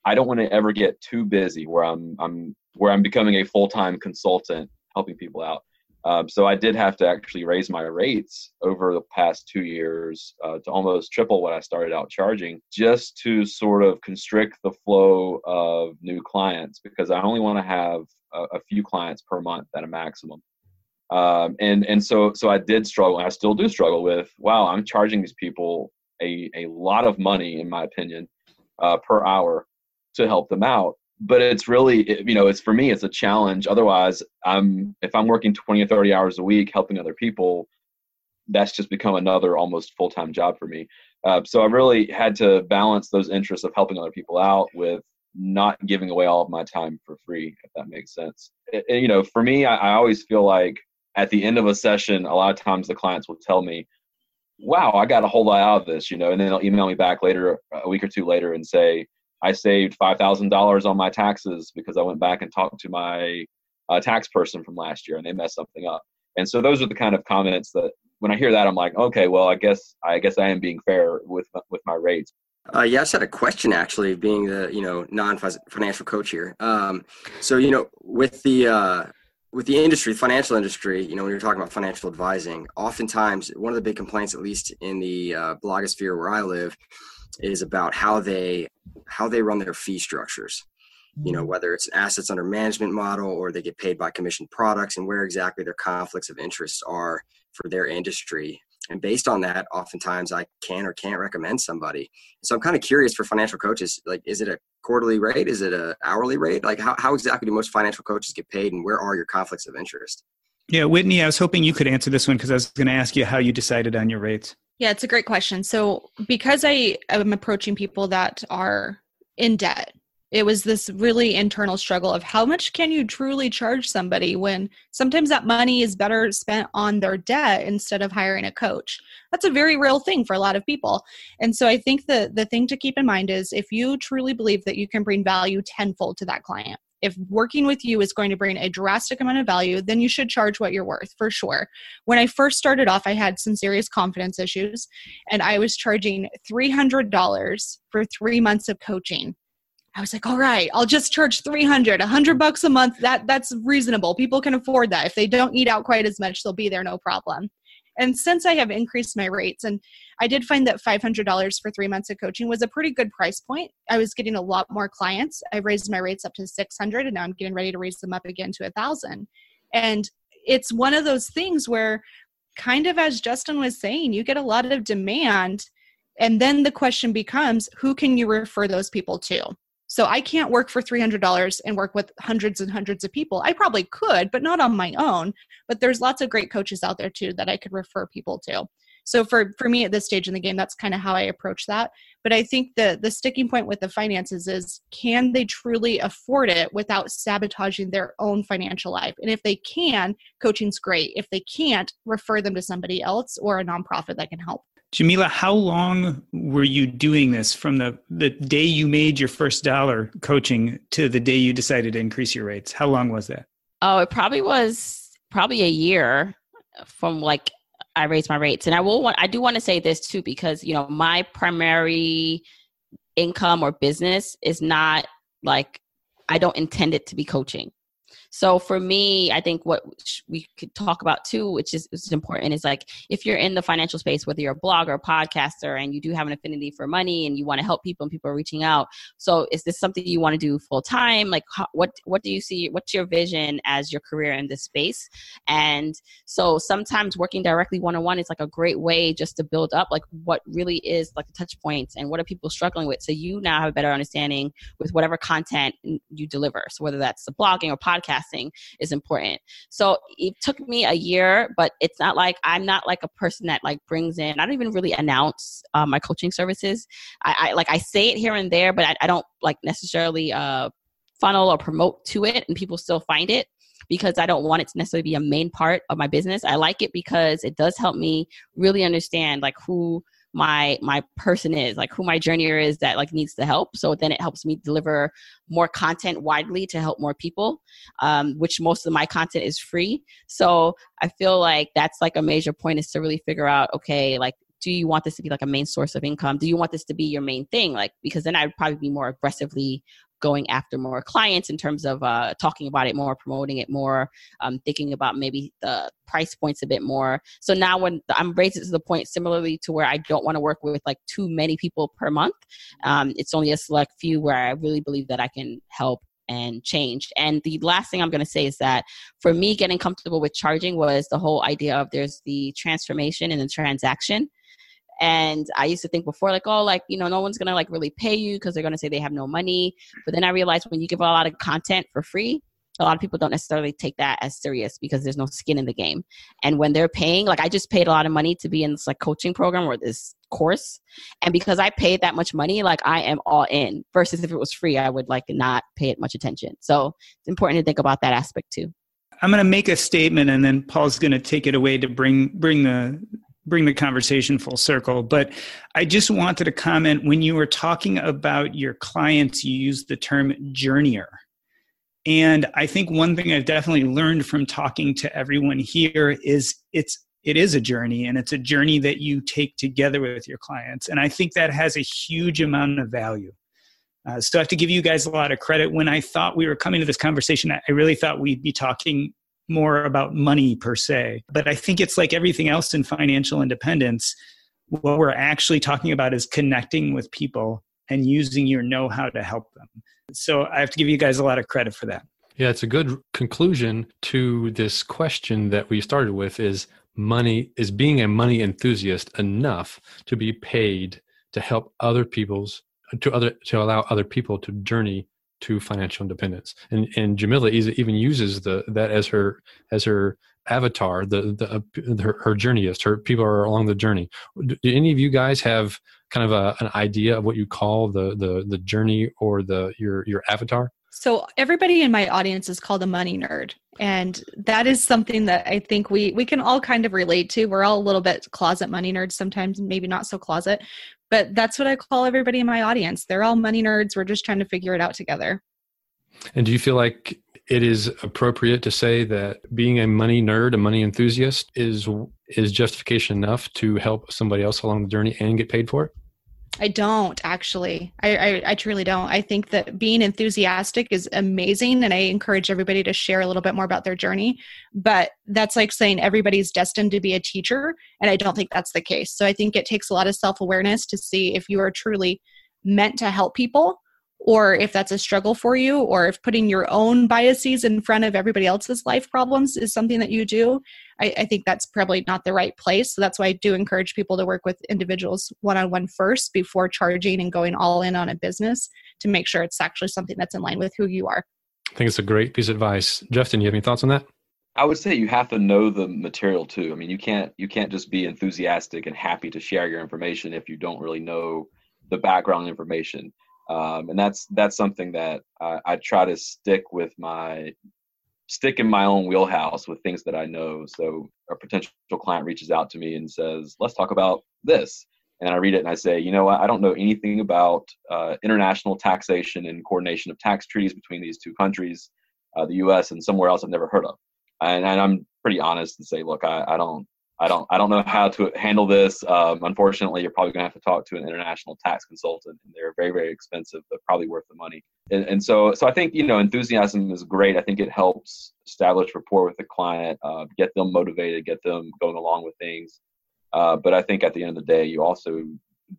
S2: I don't want to ever get too busy where I'm I'm where I'm becoming a full time consultant helping people out. Um, so I did have to actually raise my rates over the past two years uh, to almost triple what I started out charging, just to sort of constrict the flow of new clients because I only want to have a, a, few clients per month at a maximum. Um, and and so so I did struggle, and I still do struggle with. Wow, I'm charging these people a a lot of money, in my opinion, uh, per hour to help them out but it's really you know it's for me it's a challenge. Otherwise i'm if i'm working 20 or 30 hours a week helping other people that's just become another almost full-time job for me. Uh, so i really had to balance those interests of helping other people out with not giving away all of my time for free if that makes sense. It, you know for me I, I always feel like at the end of a session a lot of times the clients will tell me wow i got a whole lot out of this you know and then they'll email me back later a week or two later and say I saved five thousand dollars on my taxes because I went back and talked to my uh, tax person from last year, and they messed something up. And so those are the kind of comments that when I hear that, I'm like, okay, well, I guess I guess I am being fair with with my rates.
S3: Uh, yeah, I just had a question actually, being the you know non financial coach here. Um, so you know, with the uh, with the industry, financial industry, you know, when you're talking about financial advising, oftentimes one of the big complaints, at least in the uh, blogosphere where I live, is about how they how they run their fee structures. You know mm-hmm. whether it's an assets under management model or they get paid by commission products and where exactly their conflicts of interest are for their industry. And based on that oftentimes i can or can't recommend somebody. So i'm kind of curious for financial coaches like is it a quarterly rate? Is it a hourly rate? Like how, how exactly do most financial coaches get paid and where are your conflicts of interest?
S8: Yeah whitney i was hoping you could answer this one because i was going to ask you how you decided on your rates
S4: yeah, it's a great question. So, because I am approaching people that are in debt, it was this really internal struggle of how much can you truly charge somebody when sometimes that money is better spent on their debt instead of hiring a coach. That's a very real thing for a lot of people. And so I think the the thing to keep in mind is if you truly believe that you can bring value tenfold to that client, if working with you is going to bring a drastic amount of value, then you should charge what you're worth for sure. When I first started off, I had some serious confidence issues and I was charging $300 for three months of coaching. I was like, all right, I'll just charge 300, 100 bucks a month. That that's reasonable. People can afford that. If they don't eat out quite as much, they'll be there no problem. And since I have increased my rates, and I did find that $500 for three months of coaching was a pretty good price point. I was getting a lot more clients. I raised my rates up to 600 and now I'm getting ready to raise them up again to a thousand. And it's one of those things where kind of as Justin was saying, you get a lot of demand and then the question becomes who can you refer those people to? So I can't work for $300 and work with hundreds and hundreds of people. I probably could, but not on my own. But there's lots of great coaches out there too that I could refer people to. So for for me at this stage in the game, that's kind of how I approach that. But I think the the sticking point with the finances is can they truly afford it without sabotaging their own financial life? And if they can, coaching's great. If they can't, refer them to somebody else or a nonprofit that can help.
S8: Jamila, how long were you doing this from the, the day you made your first dollar coaching to the day you decided to increase your rates? How long was that?
S5: Oh, it probably was probably a year from like I raised my rates. And I will want I do want to say this too because you know my primary income or business is not like I don't intend it to be coaching. So for me, I think what we could talk about too, which is, is important, is like if you're in the financial space, whether you're a blogger, podcaster, and you do have an affinity for money and you want to help people and people are reaching out. So is this something you want to do full time? Like how, what what do you see? What's your vision as your career in this space? And so sometimes working directly one on one is like a great way just to build up like what really is like the touch points and what are people struggling with. So you now have a better understanding with whatever content you deliver. So whether that's the blogging or podcast forecasting is important. So it took me a year, but it's not like I'm not like a person that like brings in. I don't even really announce uh, my coaching services. I, I, like I say it here and there, but I, I don't like necessarily uh, funnel or promote to it, and people still find it because I don't want it to necessarily be a main part of my business. I like it because it does help me really understand like who my my person is like who my journeyer is that like needs the help. So then it helps me deliver more content widely to help more people um, which most of my content is free. So i feel like that's like a major point is to really figure out okay like do you want this to be like a main source of income? Do you want this to be your main thing? Like because then i'd probably be more aggressively going after more clients in terms of uh, talking about it more, promoting it more, um, thinking about maybe the price points a bit more. So now when I'm raised to the point similarly to where I don't want to work with like too many people per month, um, it's only a select few where I really believe that I can help and change. And the last thing I'm going to say is that for me, getting comfortable with charging was the whole idea of there's the transformation and the transaction. And I used to think before, like, oh, like, you know, no one's gonna like really pay you because they're gonna say they have no money. But then I realized when you give a lot of content for free, a lot of people don't necessarily take that as serious because there's no skin in the game. And when they're paying, like I just paid a lot of money to be in this like coaching program or this course. And because I paid that much money, like I am all in versus if it was free, I would like not pay it much attention. So it's important to think about that aspect too.
S8: I'm going to make a statement and then Paul's going to take it away to bring bring the bring the conversation full circle. But I just wanted to comment when you were talking about your clients, you used the term journeyer. And I think one thing I've definitely learned from talking to everyone here is it's it is a journey and it's a journey that you take together with your clients. And I think that has a huge amount of value. Uh, so I have to give you guys a lot of credit. When I thought we were coming to this conversation, I really thought we'd be talking more about money per se. But I think it's like everything else in financial independence. What we're actually talking about is connecting with people and using your know how to help them. So I have to give you guys a lot of credit for that.
S7: Yeah, it's a good conclusion to this question that we started with is money is being a money enthusiast enough to be paid to help other people's to other to allow other people to journey to financial independence. And and Jamila even uses the that as her as her avatar, the the uh, her, her journeyist. Her people are along the journey. Do, do any of you guys have kind of a, an idea of what you call the the the journey or the your your avatar?
S4: So everybody in my audience is called a money nerd. And that is something that I think we we can all kind of relate to. We're all a little bit closet money nerds sometimes, maybe not so closet. But that's what I call everybody in my audience. They're all money nerds. We're just trying to figure it out together.
S7: And do you feel like it is appropriate to say that being a money nerd, a money enthusiast is is justification enough to help somebody else along the journey and get paid for it?
S4: I don't actually. I, I, I truly don't. I think that being enthusiastic is amazing, and I encourage everybody to share a little bit more about their journey. But that's like saying everybody's destined to be a teacher, and I don't think that's the case. So I think it takes a lot of self awareness to see if you are truly meant to help people or if that's a struggle for you, or if putting your own biases in front of everybody else's life problems is something that you do, I, I think that's probably not the right place. So that's why I do encourage people to work with individuals one on one first before charging and going all in on a business to make sure it's actually something that's in line with who you are.
S7: I think it's a great piece of advice. Justin, you have any thoughts on that?
S2: I would say you have to know the material too. I mean, you can't you can't just be enthusiastic and happy to share your information if you don't really know the background information um, and that's that's something that I, I, try to stick with my stick in my own wheelhouse with things that I know. So a potential client reaches out to me and says, "Let's talk about this," and I read it and I say, "You know what? I don't know anything about uh, international taxation and coordination of tax treaties between these two countries, uh, the U.S. and somewhere else I've never heard of." And, and I'm pretty honest and say, "Look, I, I don't I don't I don't know how to handle this. Um, unfortunately, you're probably going to have to talk to an international tax consultant, and they're very very expensive, but probably worth the money. And, and so so I think you know enthusiasm is great. I think it helps establish rapport with the client, uh, get them motivated, get them going along with things. Uh, but I think at the end of the day, you also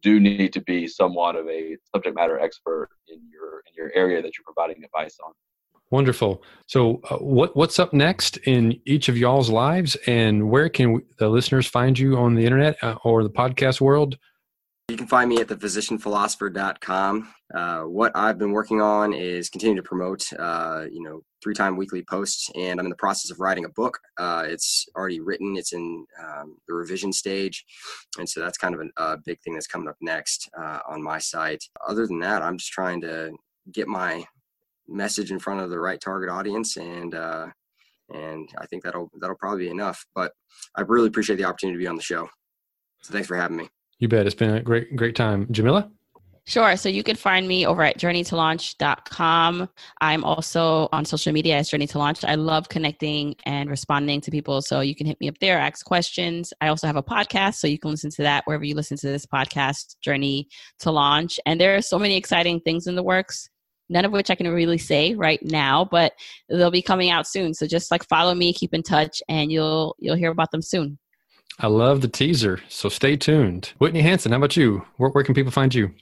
S2: do need to be somewhat of a subject matter expert in your in your area that you're providing advice on.
S7: Wonderful. So, uh, what what's up next in each of y'all's lives, and where can we, the listeners find you on the internet uh, or the podcast world?
S3: You can find me at thephysicianphilosopher.com. Uh, what I've been working on is continue to promote, uh, you know, three-time weekly posts, and I'm in the process of writing a book. Uh, it's already written; it's in um, the revision stage, and so that's kind of a, big thing that's coming up next uh, on my site. Other than that, I'm just trying to get my message in front of the right target audience, and uh, and I think that'll that'll probably be enough. But I really appreciate the opportunity to be on the show. So thanks for having me.
S7: You bet. It's been a great great time, Jamila.
S5: Sure. So you can find me over at journeytolaunch.com. I'm also on social media as Journey to Launch. I love connecting and responding to people. So you can hit me up there, ask questions. I also have a podcast, so you can listen to that wherever you listen to this podcast, Journey to Launch. And there are so many exciting things in the works none of which I can really say right now, but they'll be coming out soon. So just like follow me, keep in touch, and you'll you'll hear about them soon.
S7: I love the teaser, so stay tuned. Whitney Hansen, how about you? Where, where can people find you?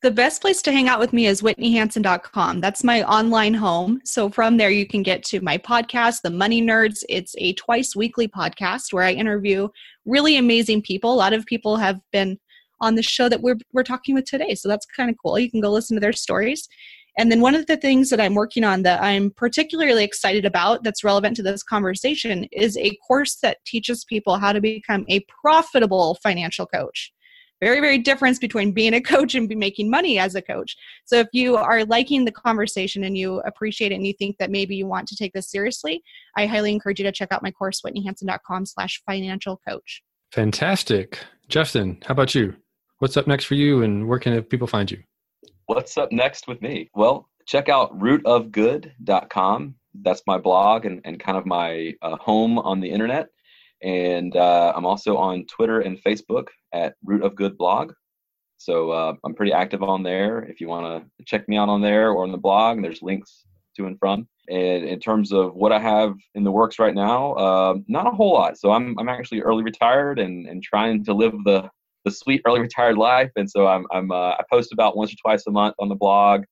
S4: The best place to hang out with me is whitneyhansen.com. That's my online home. So from there, you can get to my podcast, The Money Nerds. It's a twice weekly podcast where I interview really amazing people. A lot of people have been on the show that we're, we're talking with today. So that's kind of cool. You can go listen to their stories. And then one of the things that I'm working on that I'm particularly excited about that's relevant to this conversation is a course that teaches people how to become a profitable financial coach. Very, very difference between being a coach and be making money as a coach. So if you are liking the conversation and you appreciate it and you think that maybe you want to take this seriously, I highly encourage you to check out my course, whitneyhansen.com slash financial coach.
S7: Fantastic. Justin, how about you? What's up next for you and where can people find you?
S2: What's up next with me? Well, check out rootofgood.com. That's my blog and, and kind of my uh, home on the internet. And uh, I'm also on Twitter and Facebook at Root of Good Blog. So uh, I'm pretty active on there. If you want to check me out on there or on the blog, there's links to and from. And in terms of what I have in the works right now, uh, not a whole lot. So I'm, I'm actually early retired and, and trying to live the the sweet early retired life, and so I'm I'm uh, I post about once or twice a month on the blog,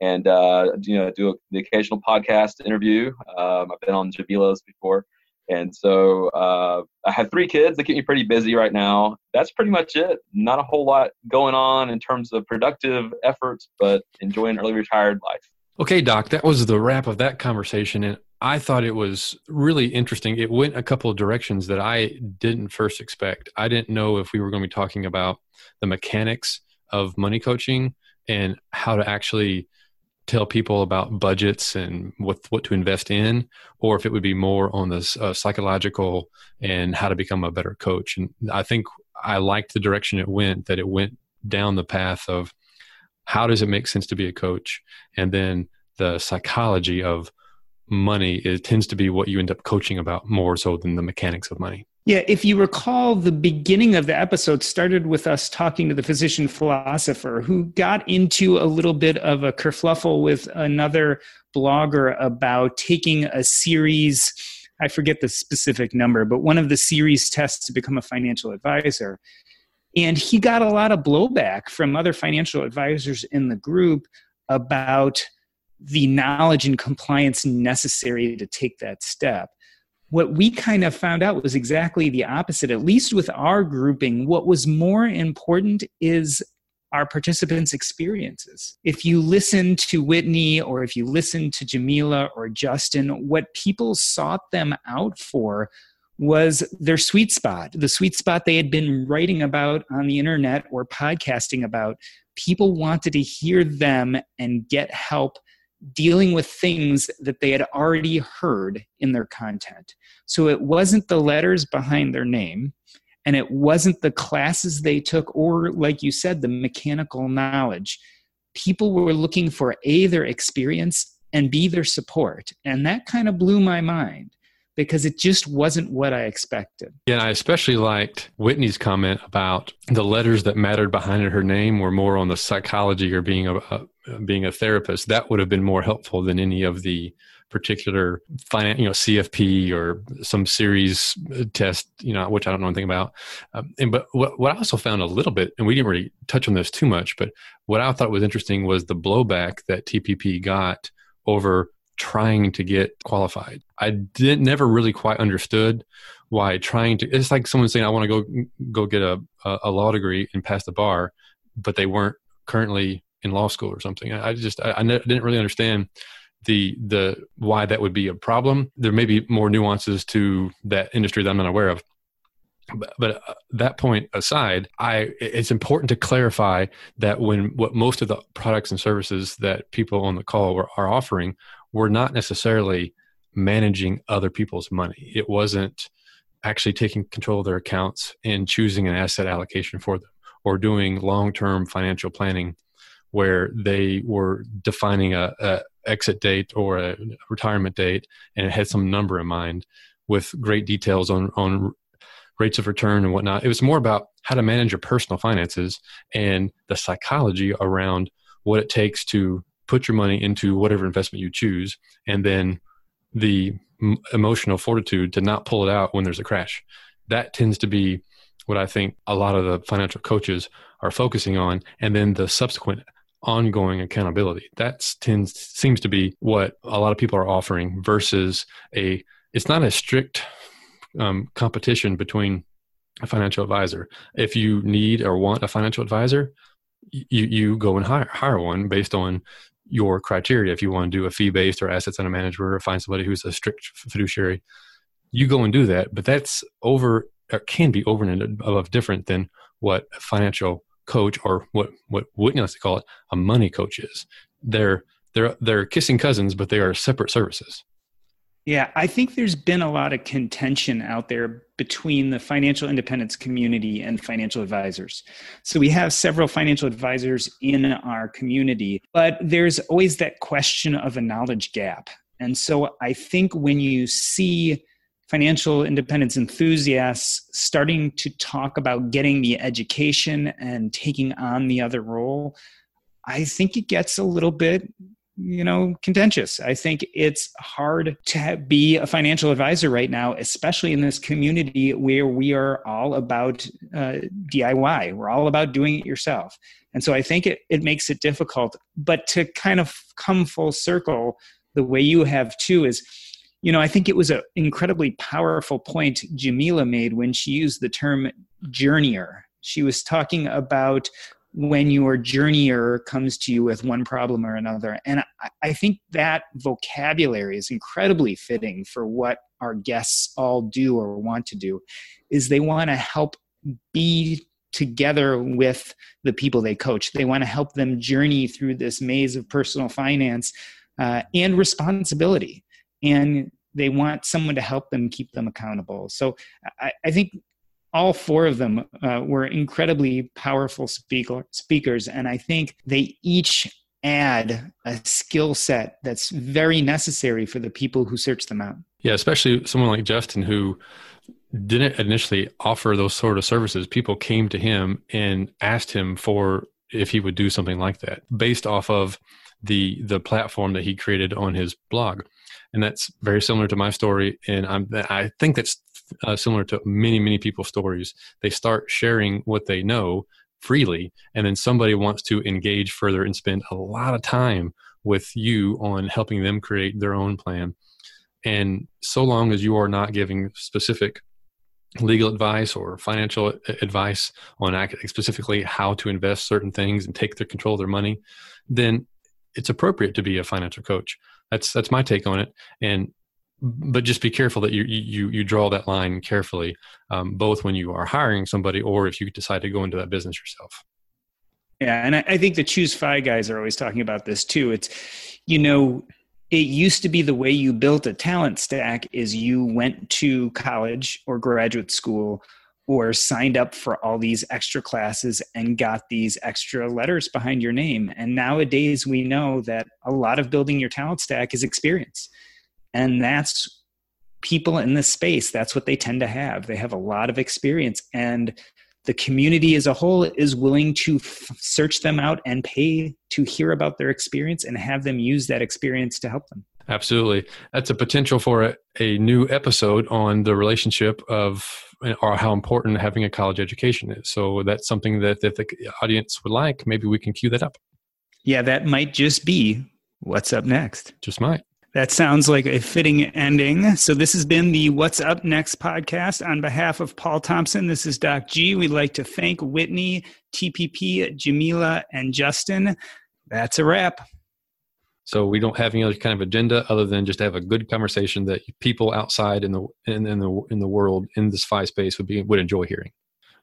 S2: and uh, you know do a, the occasional podcast interview. Um, I've been on Jamila's before, and so uh, I have three kids that keep me pretty busy right now. That's pretty much it. Not a whole lot going on in terms of productive efforts, but enjoying early retired life.
S7: Okay, Doc, that was the wrap of that conversation. And I thought it was really interesting. It went a couple of directions that I didn't first expect. I didn't know if we were going to be talking about the mechanics of money coaching and how to actually tell people about budgets and what what to invest in, or if it would be more on the uh, psychological and how to become a better coach. And I think I liked the direction it went. That it went down the path of how does it make sense to be a coach, and then the psychology of money it tends to be what you end up coaching about more so than the mechanics of money.
S8: Yeah if you recall the beginning of the episode started with us talking to the physician philosopher who got into a little bit of a kerfluffle with another blogger about taking a series i forget the specific number but one of the series tests to become a financial advisor and he got a lot of blowback from other financial advisors in the group about the knowledge and compliance necessary to take that step. What we kind of found out was exactly the opposite, at least with our grouping. What was more important is our participants' experiences. If you listen to Whitney or if you listen to Jamila or Justin, what people sought them out for was their sweet spot, the sweet spot they had been writing about on the internet or podcasting about. People wanted to hear them and get help dealing with things that they had already heard in their content. So it wasn't the letters behind their name, and it wasn't the classes they took, or like you said, the mechanical knowledge. People were looking for A, their experience, and B, their support. And that kind of blew my mind because it just wasn't what I expected.
S7: Yeah, I especially liked Whitney's comment about the letters that mattered behind her name were more on the psychology or being a, a being a therapist. That would have been more helpful than any of the particular finance, you know, CFP or some series test, you know, which I don't know anything about. Um, and but what, what I also found a little bit, and we didn't really touch on this too much, but what I thought was interesting was the blowback that TPP got over trying to get qualified. I didn't never really quite understood why trying to. It's like someone saying, "I want to go go get a a law degree and pass the bar," but they weren't currently in law school or something. I, just I, I didn't really understand the the why that would be a problem. There may be more nuances to that industry that I'm not aware of. But, but uh, that point aside, I it's important to clarify that when what most of the products and services that people on the call were, are offering were not necessarily managing other people's money. It wasn't actually taking control of their accounts and choosing an asset allocation for them or doing long-term financial planning where they were defining a, a exit date or a retirement date and it had some number in mind with great details on on rates of return and whatnot. It was more about how to manage your personal finances and the psychology around what it takes to put your money into whatever investment you choose and then the emotional fortitude to not pull it out when there's a crash. That tends to be what I think a lot of the financial coaches are focusing on, and then the subsequent ongoing accountability. That tends seems to be what a lot of people are offering versus a. It's not a strict um, competition between a financial advisor. If you need or want a financial advisor, you you go and hire hire one based on your criteria. If you want to do a fee based or assets under manager or find somebody who's a strict fiduciary, you go and do that. But that's over or can be over and above different than what a financial coach or what what Whitney likes to call it a money coach is. They're they're they're kissing cousins, but they are separate services.
S8: Yeah, I think there's been a lot of contention out there between the financial independence community and financial advisors. So we have several financial advisors in our community, but there's always that question of a knowledge gap. And so I think when you see financial independence enthusiasts starting to talk about getting the education and taking on the other role, I think it gets a little bit you know contentious. I think it's hard to be a financial advisor right now especially in this community where we are all about uh, diy we're all about doing it yourself. And so i think it, it makes it difficult. But to kind of come full circle the way you have too is you know, I think it was an incredibly powerful point Jamila made when she used the term journeyer. She was talking about when your journeyer comes to you with one problem or another. And I think that vocabulary is incredibly fitting for what our guests all do or want to do is they want to help be together with the people they coach. They want to help them journey through this maze of personal finance uh, and responsibility and they want someone to help them keep them accountable. So I, I think all four of them uh, were incredibly powerful speaker, speakers, and I think they each add a skill set that's very necessary for the people who search them out.
S7: Yeah, especially someone like Justin who didn't initially offer those sort of services. People came to him and asked him for if he would do something like that based off of the the platform that he created on his blog and that's very similar to my story. And I'm, I think that's uh, similar to many, many people's stories. They start sharing what they know freely, and then somebody wants to engage further and spend a lot of time with you on helping them create their own plan. And so long as you are not giving specific legal advice or financial advice on specifically how to invest certain things and take the control of their money, then it's appropriate to be a financial coach. That's that's my take on it. And but just be careful that you you you draw that line carefully, um, both when you are hiring somebody or if you decide to go into that business yourself.
S8: Yeah, and I, I think the Choose FI guys are always talking about this too. It's you know it used to be the way you built a talent stack is you went to college or graduate school or signed up for all these extra classes and got these extra letters behind your name. And nowadays, we know that a lot of building your talent stack is experience. And that's people in this space, that's what they tend to have. They have a lot of experience. And the community as a whole is willing to f- search them out and pay to hear about their experience and have them use that experience to help them.
S7: Absolutely. That's a potential for a, a new episode on the relationship of or how important having a college education is. So that's something that if the audience would like, maybe we can cue that up.
S8: Yeah, that might just be what's up next.
S7: Just might.
S8: That sounds like a fitting ending. So, this has been the What's Up Next podcast. On behalf of Paul Thompson, this is Doc G. We'd like to thank Whitney, TPP, Jamila, and Justin. That's a wrap.
S7: So we don't have any other kind of agenda other than just to have a good conversation that people outside in the in, in the in the world in this FI space would be would enjoy hearing.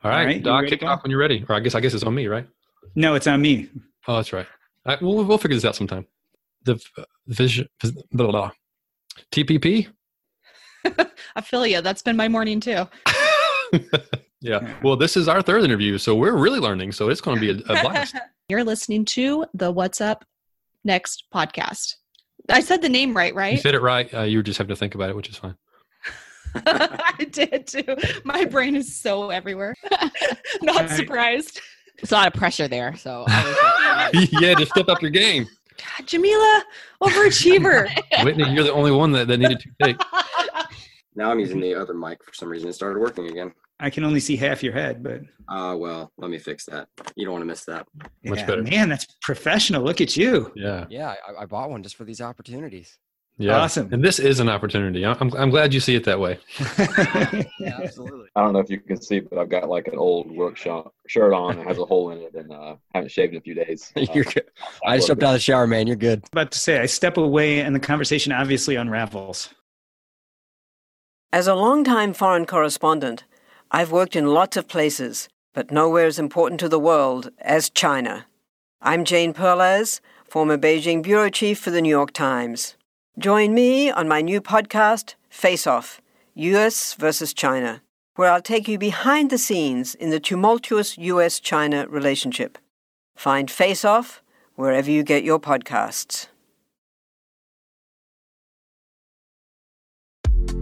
S7: All right,
S8: All right,
S7: Doc, kick it off when you're ready. Or I guess I guess it's on me, right?
S8: No, it's on me.
S7: Oh, that's right. I, we'll we'll figure this out sometime. The uh, vision, blah, blah, blah. TPP. *laughs*
S4: I feel you. That's been my morning too. *laughs*
S7: yeah. Well, this is our third interview, so we're really learning. So it's going to be a, a blast. *laughs*
S4: You're listening to the What's Up Next podcast. I said the name right,
S7: You
S4: right?
S7: said it right. Uh, you just have to think about it, which is fine.
S4: I did too. My brain is so everywhere. Not
S8: All right.
S4: surprised.
S5: It's a lot of pressure there. So
S7: yeah, just step up your game,
S4: God, Jamila, overachiever. *laughs*
S7: Whitney. You're the only one that, that needed to take. *laughs*
S3: Now I'm using the other mic for some reason. It started working again.
S8: I can only see half your head, but
S3: Uh, well, let me fix that. You don't want to miss that.
S7: Much better.
S8: Man, that's professional. Look at you.
S7: Yeah.
S10: Yeah, I, I bought one just for these opportunities.
S7: Yeah.
S8: Awesome.
S7: And this is an opportunity. I'm, I'm glad you see it that way. *laughs*
S10: Yeah, absolutely.
S2: I don't know if you can see, but I've got like an old workshop shirt on that has a hole in it, and uh, haven't shaved in a few days. Uh, *laughs*
S10: You're good. I just jumped out of the shower, man. You're good.
S8: about to say, I step away and the conversation obviously unravels.
S11: As a longtime foreign correspondent, I've worked in lots of places, but nowhere as important to the world as China. I'm Jane Perlez, former Beijing bureau chief for the New York Times. Join me on my new podcast, Face Off US versus China, where I'll take you behind the scenes in the tumultuous US China relationship. Find Face Off wherever you get your podcasts.